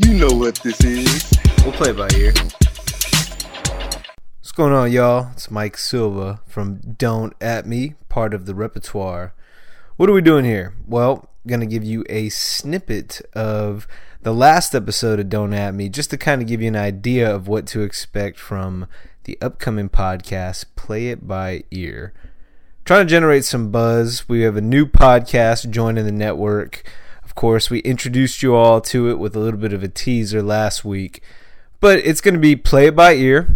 You know what this is. We'll play by ear. What's going on, y'all? It's Mike Silva from Don't At Me, part of the repertoire. What are we doing here? Well, going to give you a snippet of the last episode of Don't At Me, just to kind of give you an idea of what to expect from the upcoming podcast, Play It By Ear. Trying to generate some buzz. We have a new podcast joining the network course, we introduced you all to it with a little bit of a teaser last week. But it's going to be play it by ear.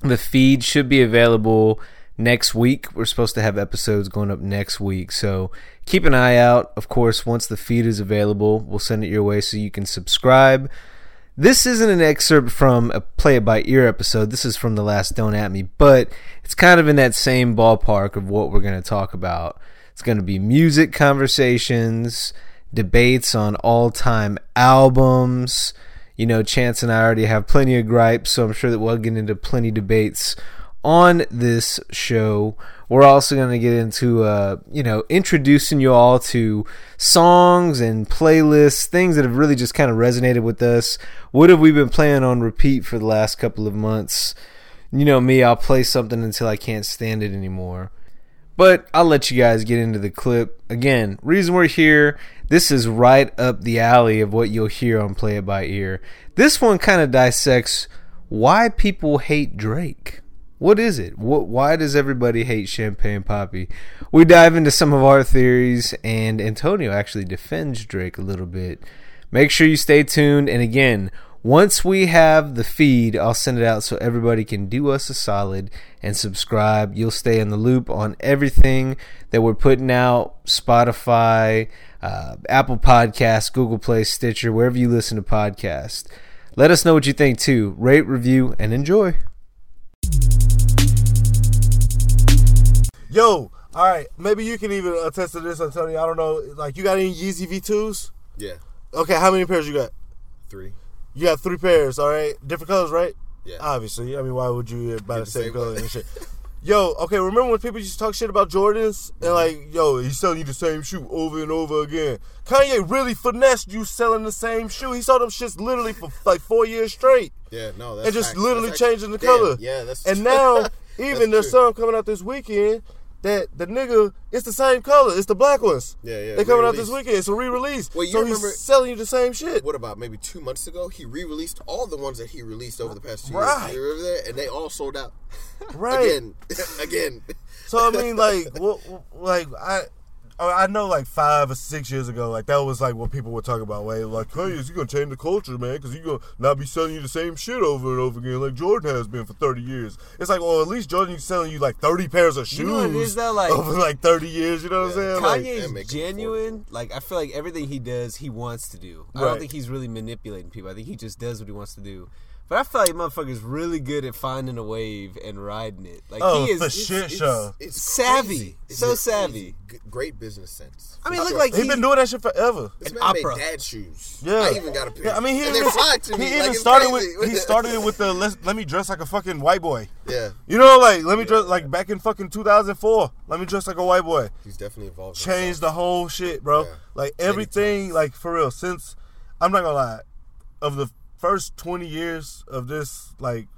The feed should be available next week. We're supposed to have episodes going up next week. So keep an eye out. Of course, once the feed is available, we'll send it your way so you can subscribe. This isn't an excerpt from a play it by ear episode. This is from the last Don't At Me, but it's kind of in that same ballpark of what we're going to talk about. It's going to be music conversations debates on all time albums. You know, Chance and I already have plenty of gripes, so I'm sure that we'll get into plenty debates on this show. We're also going to get into, uh, you know, introducing you all to songs and playlists, things that have really just kind of resonated with us. What have we been playing on repeat for the last couple of months? You know me, I'll play something until I can't stand it anymore. But I'll let you guys get into the clip. Again, reason we're here, this is right up the alley of what you'll hear on Play It By Ear. This one kind of dissects why people hate Drake. What is it? What, why does everybody hate Champagne Papi? We dive into some of our theories, and Antonio actually defends Drake a little bit. Make sure you stay tuned. And again, once we have the feed, I'll send it out so everybody can do us a solid and subscribe. You'll stay in the loop on everything that we're putting out Spotify, uh, Apple Podcasts, Google Play, Stitcher, wherever you listen to podcasts. Let us know what you think too. Rate, review, and enjoy. Yo, all right, maybe you can even attest to this, Antonio. I don't know. Like, you got any Yeezy V2s? Yeah. Okay, how many pairs you got? Three. You got three pairs, all right? Different colors, right? Yeah. Obviously. I mean, why would you buy the the same same color and shit? Yo, okay, remember when people used to talk shit about Jordans? And like, yo, he's selling you the same shoe over and over again. Kanye really finessed you selling the same shoe. He sold them shits literally for like four years straight. Yeah, no, that's and just facts. literally That's changing the Damn, color. Yeah, that's And now, even there's true. some coming out this weekend that the nigga, it's the same color. It's the black ones. Yeah, yeah, They coming out this weekend. It's a re-release. Well, you so remember- he's selling you the same shit. What about maybe two months ago? He re-released all the ones that he released over the past two Right. years. You remember that? And they all sold out. Right. Again, again. So I mean, like, what, like I, Oh, I know like five or six years ago, like that was like what people were talking about. Way like, hey, is you gonna change the culture, man? Because you gonna not be selling you the same shit over and over again, like Jordan has been for thirty years. It's like, well, at least Jordan's selling you like thirty pairs of shoes You know what it is, though? Like- over like thirty years. You know what I'm saying? Like, Kanye's it genuine. Like I feel like everything he does, he wants to do. I don't think he's really manipulating people. I think he just does what he wants to do. But I feel like motherfucker's really good at finding a wave and riding it. Like Oh, he is for it's- shit it's- show. It's Savvy. It's So just savvy. Great business sense. I mean, look sure. like he he been doing that shit forever. This an man opera. made dad shoes. Yeah, I even got a pair. Yeah, I mean, he and even, they're to me. he like, even it's started with he started it with the let, let me dress like a fucking white boy. yeah, You know, like let me dress like back in fucking 2004. Let me dress like a white boy. he's definitely involved. Changed the whole shit, bro. Yeah. Like everything, times. like for real. Since I'm not gonna lie, of the first 20 years of this like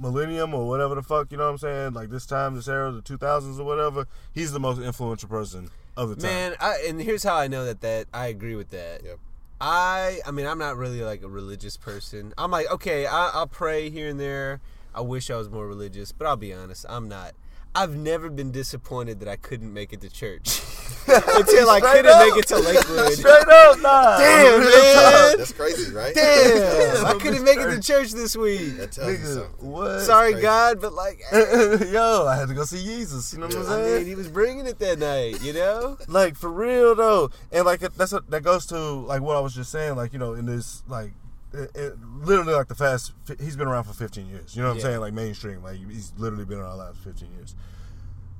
millennium or whatever the fuck, you know what I'm saying? Like this time, this era, the 2000s or whatever. He's the most influential person of the time. man. I, and here's how I know that that I agree with that. Yep. I I mean I'm not really like a religious person. I'm like okay, I, I'll pray here and there. I wish I was more religious, but I'll be honest, I'm not. I've never been disappointed that I couldn't make it to church until I couldn't up. make it to Lakewood. Straight up, nah. Damn, man. That's crazy, right? Damn, I couldn't make it to church this week. That tells you something. what? Sorry. God, but like, Yo, I had to go see Jesus. You know what I'm saying? I saying? mean, he was bringing it that night, you know. like for real though, and like that's a, that goes to like what I was just saying. Like you know, in this like. It, it, literally like the fast he's been around for 15 years. You know what i'm saying? Like mainstream. Like he's literally been around the last 15 years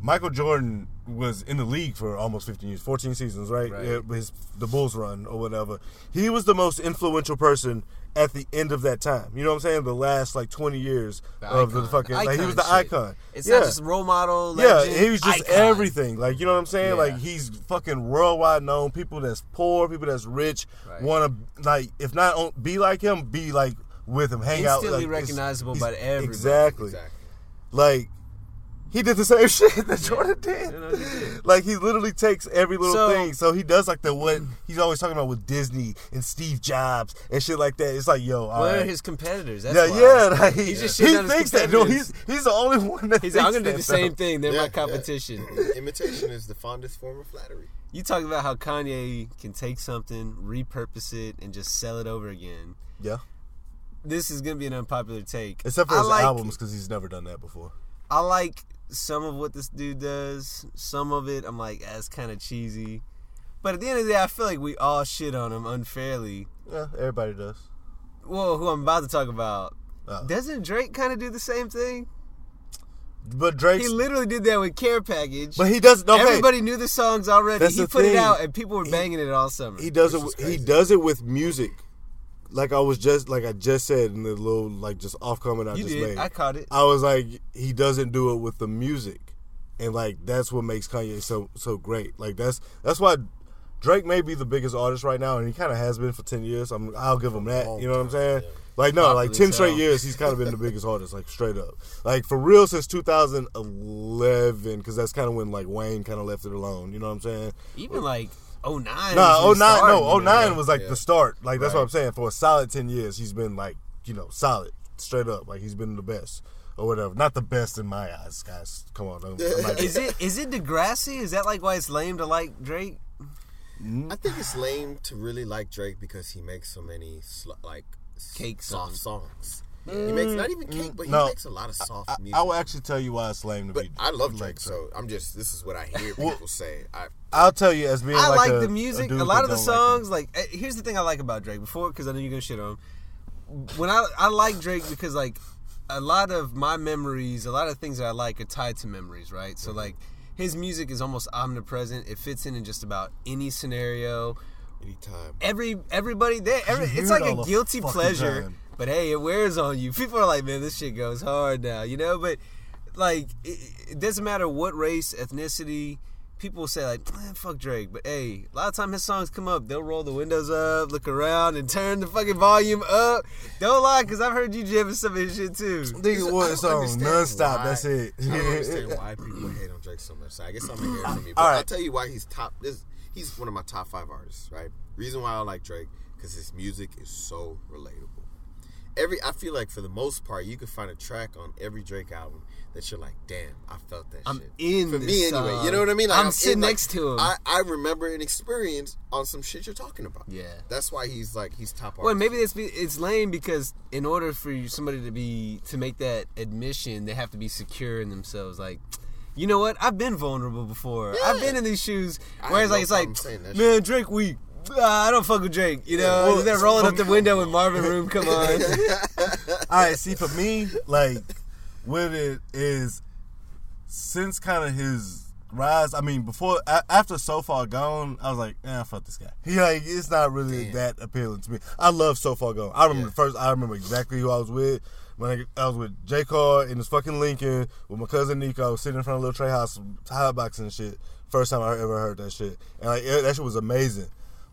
michael jordan was in the league for almost 15 years 14 seasons right, Right. Yeah, his the bulls run or whatever he was the most influential person at the end of that time. You know what I'm saying? The last like 20 years The of the fucking The like he was the icon shit. icon. It's yeah. not just role model. yeah, he was just icon. everything. Like you know what I'm saying? Yeah. Like he's fucking worldwide known. People that's poor, people that's rich, Right. want to like if not be like him, be like with him, hang out. Instantly like, recognizable by everybody. Exactly. Exactly. Like he did the same shit that Jordan did. You know, he did. Like he literally takes every little So- thing. So he does like the what he's always talking about with Disney and Steve Jobs and shit like that. It's like yo, all Where are right. his competitors? That's yeah, why. yeah. Like, He's just he shitting on his thinks that. No, he's he's the only one that. He's like, I'm gonna do the same though. thing. They're Yeah, my yeah. competition. Imitation is the fondest form of flattery. You talk about how Kanye can take something, repurpose it, and just sell it over again. Yeah, This is gonna be an unpopular take. except for I his like, albums because he's never done that before. I like some of what this dude does. Some of it, I'm like, that's kind of cheesy. But at the end of the day, I feel like we all shit on him unfairly. Yeah, everybody does. Well, who I'm about to talk about. Oh. Doesn't Drake kind of do the same thing? But Drake, He literally did that with Care Package. but he does. Okay, Everybody knew the songs already. That's he the put it out, and people were banging it all summer. he does it. He does it with music. Like I was just like I just said in the little like just off comment I you just did. made. I caught it. I was like, he doesn't do it with the music, and like that's what makes Kanye so so great. Like that's that's why Drake may be the biggest artist right now, and he kind of has been for ten years. I'm, I'll give him that. You know what I'm saying? Like no, like ten straight years, he's kind of been the biggest artist, like straight up. Like for real since 2011, because that's kind of when like Wayne kind of left it alone. You know what I'm saying? Even like 09. Nah, was 09, no, started, 09 was like Yeah. the start. Like that's what I'm saying. For a solid ten years, he's been like you know solid, straight up. Like he's been the best or whatever. Not the best in my eyes, guys. Come on, don't, I'm Is it is it Degrassi? Is that like why it's lame to like Drake? I think it's lame to really like Drake because he makes so many sl- like Cake soft songs. Songs. He makes not even cake, but he No. makes a lot of soft I, music. I will actually tell you why it's lame to but be. I love Drake, so I'm just this is what I hear Well- people say. I I'll tell you as being I like, like a, the music. A, dude lot of the don't like songs, like, eh, here's the thing I like about Drake. Before, because I know you're gonna shit on him. When I I like Drake because like a lot of my memories, a lot of things that I like are tied to memories, right? So Mm-hmm. like his music is almost omnipresent. It fits in in just about any scenario. anytime. Every everybody there, every, it's like a guilty pleasure. time. But hey, it wears on you. People are like, man, this shit goes hard now, you know. But like, it, it doesn't matter what race, ethnicity. People say like, man, fuck Drake. But hey, a lot of time his songs come up, they'll roll the windows up, look around, and turn the fucking volume up. Don't lie, cause I've heard you jamming some of his shit too. Nigga, I what don't it's on understand nonstop. why- That's it. I don't understand why people hate on Drake so much. So I guess I'm gonna hear from you. But All right. I'll tell you why he's top. This he's one of my top five artists. Right. Reason why I like Drake because his music is so relatable. Every I feel like for the most part you could find a track on every Drake album that you're like, damn, I felt that I'm shit. in for me anyway. You uh, know what I mean? Like, I'm in, sitting like, next to him. I, I remember an experience on some shit you're talking about. Yeah. That's why he's like he's top artist. Well, maybe it's it's lame because in order for somebody to be to make that admission, they have to be secure in themselves. Like, you know what? I've been vulnerable before. I've been in these shoes. Whereas, like, no it's like, man, Drake weak. Ah, I don't fuck with Drake. You know, well, they're rolling up the window when Marvin Room come on. All right, see, for me, like, with it is since kind of his rise. I mean, before a- after So Far Gone, I was like, eh, fuck this guy. He like, it's not really Damn. that appealing to me. I love So Far Gone. I remember Yeah. the first. I remember exactly who I was with. When I, I was with J. Carr in his fucking Lincoln with my cousin Nico, sitting in front of little tray house, hotboxing and shit. First time I ever heard that shit, and like it- that shit was amazing.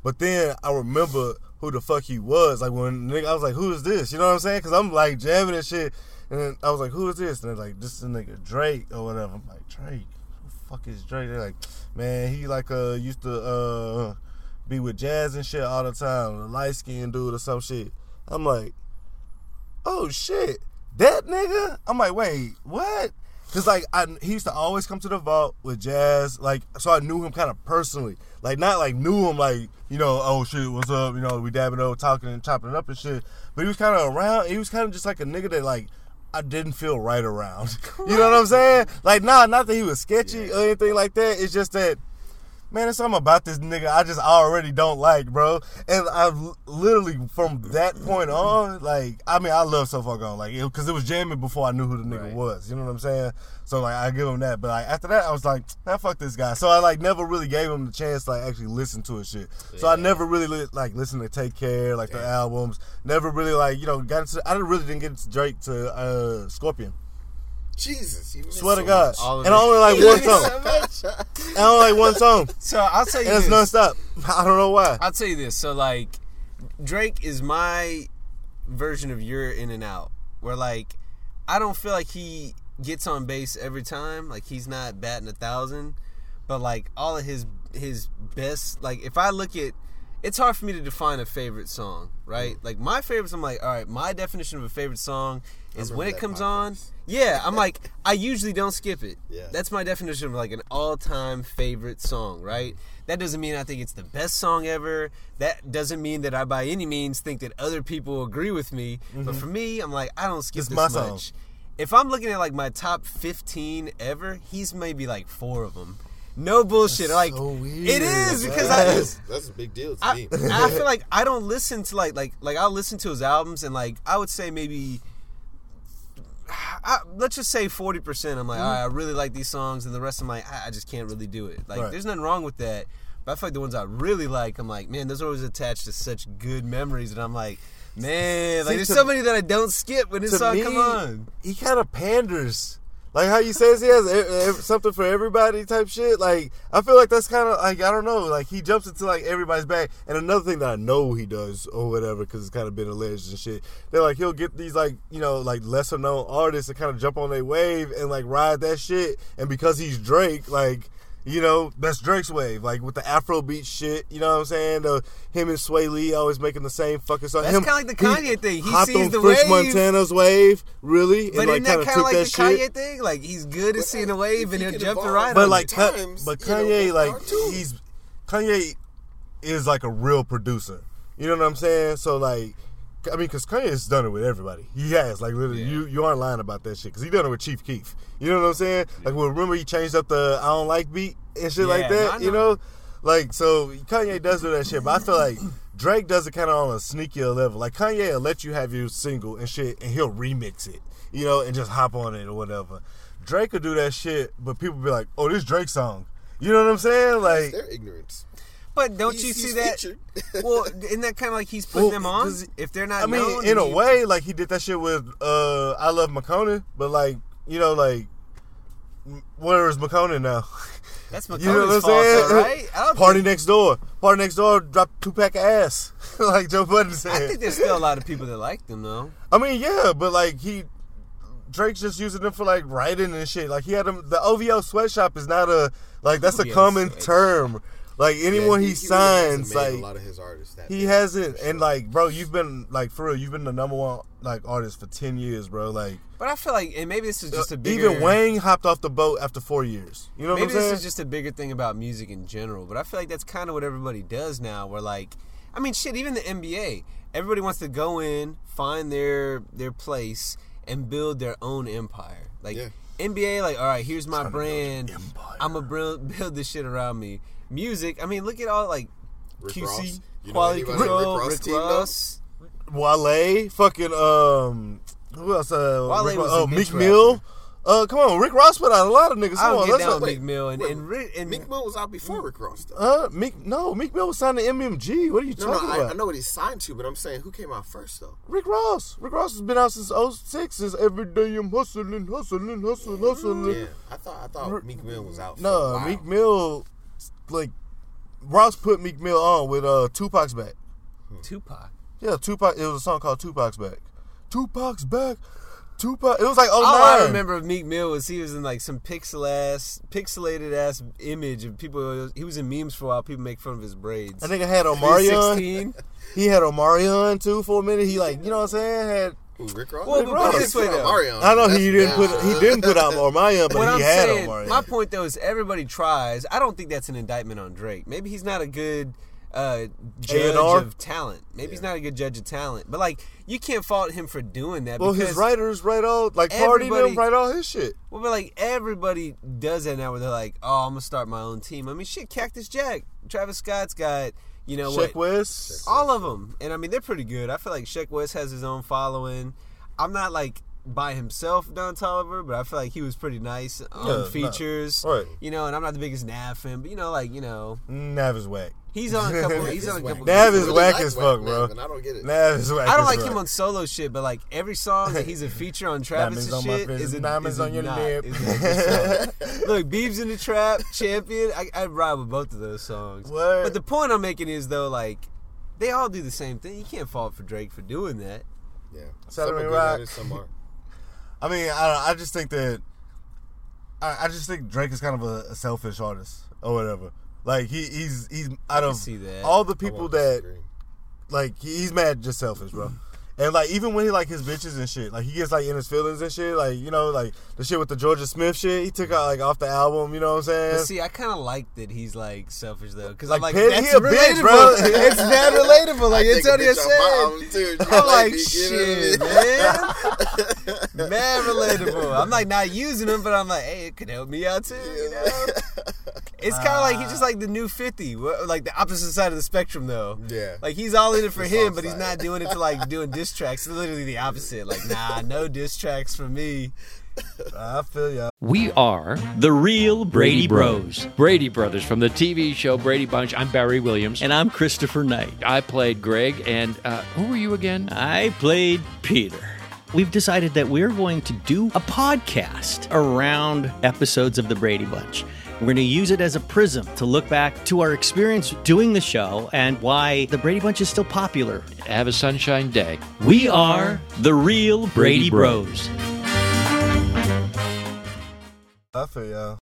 But then I remember who the fuck he was. Like when nigga, I was like, "Who is this?" You know what I'm saying? Because I'm like jamming and shit, and I was like, "Who is this?" And they're like, "This is nigga Drake or whatever." I'm like, "Drake? Who the fuck is Drake?" They're like, "Man, he like uh used to uh be with Jazz and shit all the time, a light skinned dude or some shit." I'm like, "Oh shit, that nigga?" I'm like, "Wait, what?" Cause like I, he used to always come to the vault with Jazz, like so I knew him kind of personally, like not like knew him like you know oh shit what's up you know we dabbing over talking and chopping it up and shit, but he was kind of around. He was kind of just like a nigga that like I didn't feel right around. you know what I'm saying? Like nah, not that he was sketchy or anything like that. It's just that man, there's something about this nigga I just already don't like, bro. And I literally from that point on, like, I mean, I love So Far Gone, like, because it, was jamming before I knew who the nigga Right. was. You know what I'm saying? So like, I give him that. But like after that, I was like, nah, fuck this guy. So I like never really gave him the chance to like actually listen to his shit. So I never really li- like listened to Take Care, like the albums. Never really like you know got into. I didn't really didn't get into Drake to uh, Scorpion. Jesus, you missed Swear to so God. All and it. only like one song. so much. And only like one song. So I'll tell you And it's this. nonstop. I don't know why. I'll tell you this. So like, Drake is my version of your In and Out, where like, I don't feel like he gets on base every time. Like he's not batting a thousand, but like all of his his best. Like if I look at, it's hard for me to define a favorite song, right? Like my favorites, I'm like, all right, my definition of a favorite song is when it comes podcast. on. Yeah, I'm like, I usually don't skip it. Yeah. That's my definition of like an all-time favorite song, right? That doesn't mean I think it's the best song ever. That doesn't mean that I by any means think that other people agree with me. But mm-hmm. for me, I'm like, I don't skip It's this song. much. If I'm looking at like my top 15 ever, he's maybe like four of them. No bullshit. like so weird. it is because That I is- That's a big deal to I, me. I feel like I don't listen to like like like I'll listen to his albums and like I would say maybe I, let's just say forty percent. I'm like, mm-hmm. all right, I really like these songs, and the rest I'm like, I, I just can't really do it. Like, Right. there's nothing wrong with that. But I feel like the ones I really like, I'm like, man, those are always attached to such good memories, and I'm like, man, like See, there's to- so many that I don't skip when this to song me, come on. he kind of panders. Like how he says he has something for everybody type shit. Like I feel like that's kind of like I don't know. Like he jumps into like everybody's bag. And another thing that I know he does or whatever because it's kind of been alleged and shit. They're like he'll get these like you know like lesser known artists to kind of jump on their wave and like ride that shit. And because he's Drake, like. You know, that's Drake's wave, like with the Afrobeat shit. You know what I'm saying? The, him and Swae Lee always making the same fucking song. That's kinda like the Kanye thing. He hopped sees on the French wave. Montana's wave, really, But and like kind of took like that the shit. Kanye thing? Like he's good at seeing the wave and he he'll can jump the evolve, ride. But like, it. Ka- times, but you know, Kanye, like power to him. he's Kanye is like a real producer. You know what I'm saying? So like, I mean, because Kanye has done it with everybody. He has like literally. Yeah. You you aren't lying about that shit because he done it with Chief Keef. You know what I'm saying? Like, well, remember he changed up the I don't like beat and shit like that. no, I You know. know, like so Kanye does do that shit. But I feel like. Drake does it kind of on a sneakier level. Like Kanye will let you have your single and shit, and he'll remix it, you know, and just hop on it or whatever. Drake will do that shit, but people be like, "Oh, this Drake song." You know what I'm saying? Like, their ignorance. But don't He's- you see that? featured. well, isn't that kind of like he's putting Well, them on? If they're not, I mean, known, in a he- way, like he did that shit with uh, I love Makonnen, but like, you know, like, m- where is Makonnen now? that's You know what I'm fault, saying? though, right? Party think, next door. PartyNextDoor dropped two pack of ass, like Joe Budden said. I think there's still a lot of people that like them though. I mean, yeah, but like he, Drake's just using them for like writing and shit. Like he had them. The OVO sweatshop is not a like that's a common sweatshop. term. Like anyone Yeah, he, really hasn't signs, made like a lot of his artists. That He big, hasn't, for and like, bro, you've been like for real. You've been the number one like artist for ten years, bro. Like, But I feel like, and maybe this is just a bigger. Uh, even Wayne hopped off the boat after four years. You know what Maybe this is just a bigger thing about music in general, but I feel like that's kind of what everybody does now. Where like, I mean, shit, even the NBA, everybody wants to go in, find their their place, and build their own empire. Like Yeah. NBA, like, all right, here's my Trying to build brand. I'm gonna build this shit around me. Music, I mean, look at all like Rick QC, Ross. You quality anybody control, Rick Ross Rick team, though? Ross. Wale, fucking um, who else? Uh, Wale Rick, was uh, Meek Mill. Uh, come on, Rick Ross put out a lot of niggas. I Come don't on, get let's down Meek Mill and wait, and, and Meek Mill was out before Rick Ross, though. Uh, Meek, no, Meek Mill was signed to MMG. What are you no, no, talking I, about? I know what he signed to, but I'm saying who came out first, though? Rick Ross. Rick Ross has been out since 06. Since every day I'm hustling, hustling, hustling, hustling. Yeah, I thought I thought Meek Mill was out. For a No, while. Meek Mill, like Ross put Meek Mill on with uh Tupac's back. Tupac. Yeah, Tupac. It was a song called Tupac's back. Tupac's back. Tupac. It was like oh All I remember of Meek Mill was he was in like some pixel ass, pixelated ass image of people. He was in memes for a while. People make fun of his braids. I think I had Omarion. He had Omarion too for a minute. He like you know what I'm saying. Had Who, Rick Ross? Well, but Rick put it Ross this way, put though. Omarion. I know That's he didn't bad. put he didn't put out Omarion, but what he I'm had saying, Omarion. my point though is everybody tries. I don't think that's an indictment on Drake. Maybe he's not a good uh, judge A&R? of talent. Maybe he's not a good judge of talent, but like you can't fault him for doing that. Well, because, his writers write all like Party everybody- them write all his shit. Well, but like everybody does that now, where they're like, "Oh, I'm gonna start my own team." I mean, shit, Cactus Jack, Travis Scott's got you know Sheck what, West. all of them, and I mean they're pretty good. I feel like Sheck Wes has his own following. I'm not like by himself, Don Toliver, but I feel like he was pretty nice on Yeah, nah, features, right. You know, and I'm not the biggest Nav fan, but you know, like you know, Nav is whack. He's on a couple. he's on a couple. Nav is really whack like as Whack fuck, bro. And I don't get it. Nav is whack. I don't as like fuck. him on solo shit, but like every song that he's a feature on Travis' Diamonds on my shit is a, diamonds is on your not- lip. is a good song. Look, Beibs in the Trap, Champion. I, I ride with both of those songs. What? But the point I'm making is though, like they all do the same thing. You can't fault for Drake for doing that. Yeah. Saturday some are Night good Rock. at it. I mean, I, I just think that I, I just think Drake is kind of a, a selfish artist or whatever. Like he he's he's out can of see that. all the people that disagree. like he, he's mad just selfish, bro. And like even when he like his bitches and shit, like he gets like in his feelings and shit, like you know like the shit with the Jorja Smith shit, he took out like off the album. You know what I'm saying? But see, I kind of like that he's like selfish though, because Like, I'm like, Petty, that's he a bitch, relatable. bro. it's that relatable. Like I take a Antonio bitch said. too. I'm like, me, shit, man. Man, relatable. I'm like not using them, but I'm like, hey, it could help me out too. You know? It's kind of like he's just like the new 50, like the opposite side of the spectrum, though. Yeah. Like he's all in it for The him, soft but he's not doing it to like doing diss tracks. It's literally the opposite. Like, nah, no diss tracks for me. I feel ya. We are the real Brady Bros. Brady Brothers from the TV show Brady Bunch. I'm Barry Williams. And I'm Christopher Knight. I played Greg. And uh, who were you again? I played Peter. We've decided that we're going to do a podcast around episodes of the Brady Bunch. We're going to use it as a prism to look back to our experience doing the show and why the Brady Bunch is still popular. Have a sunshine day. We are the real Brady Bros. I feel ya.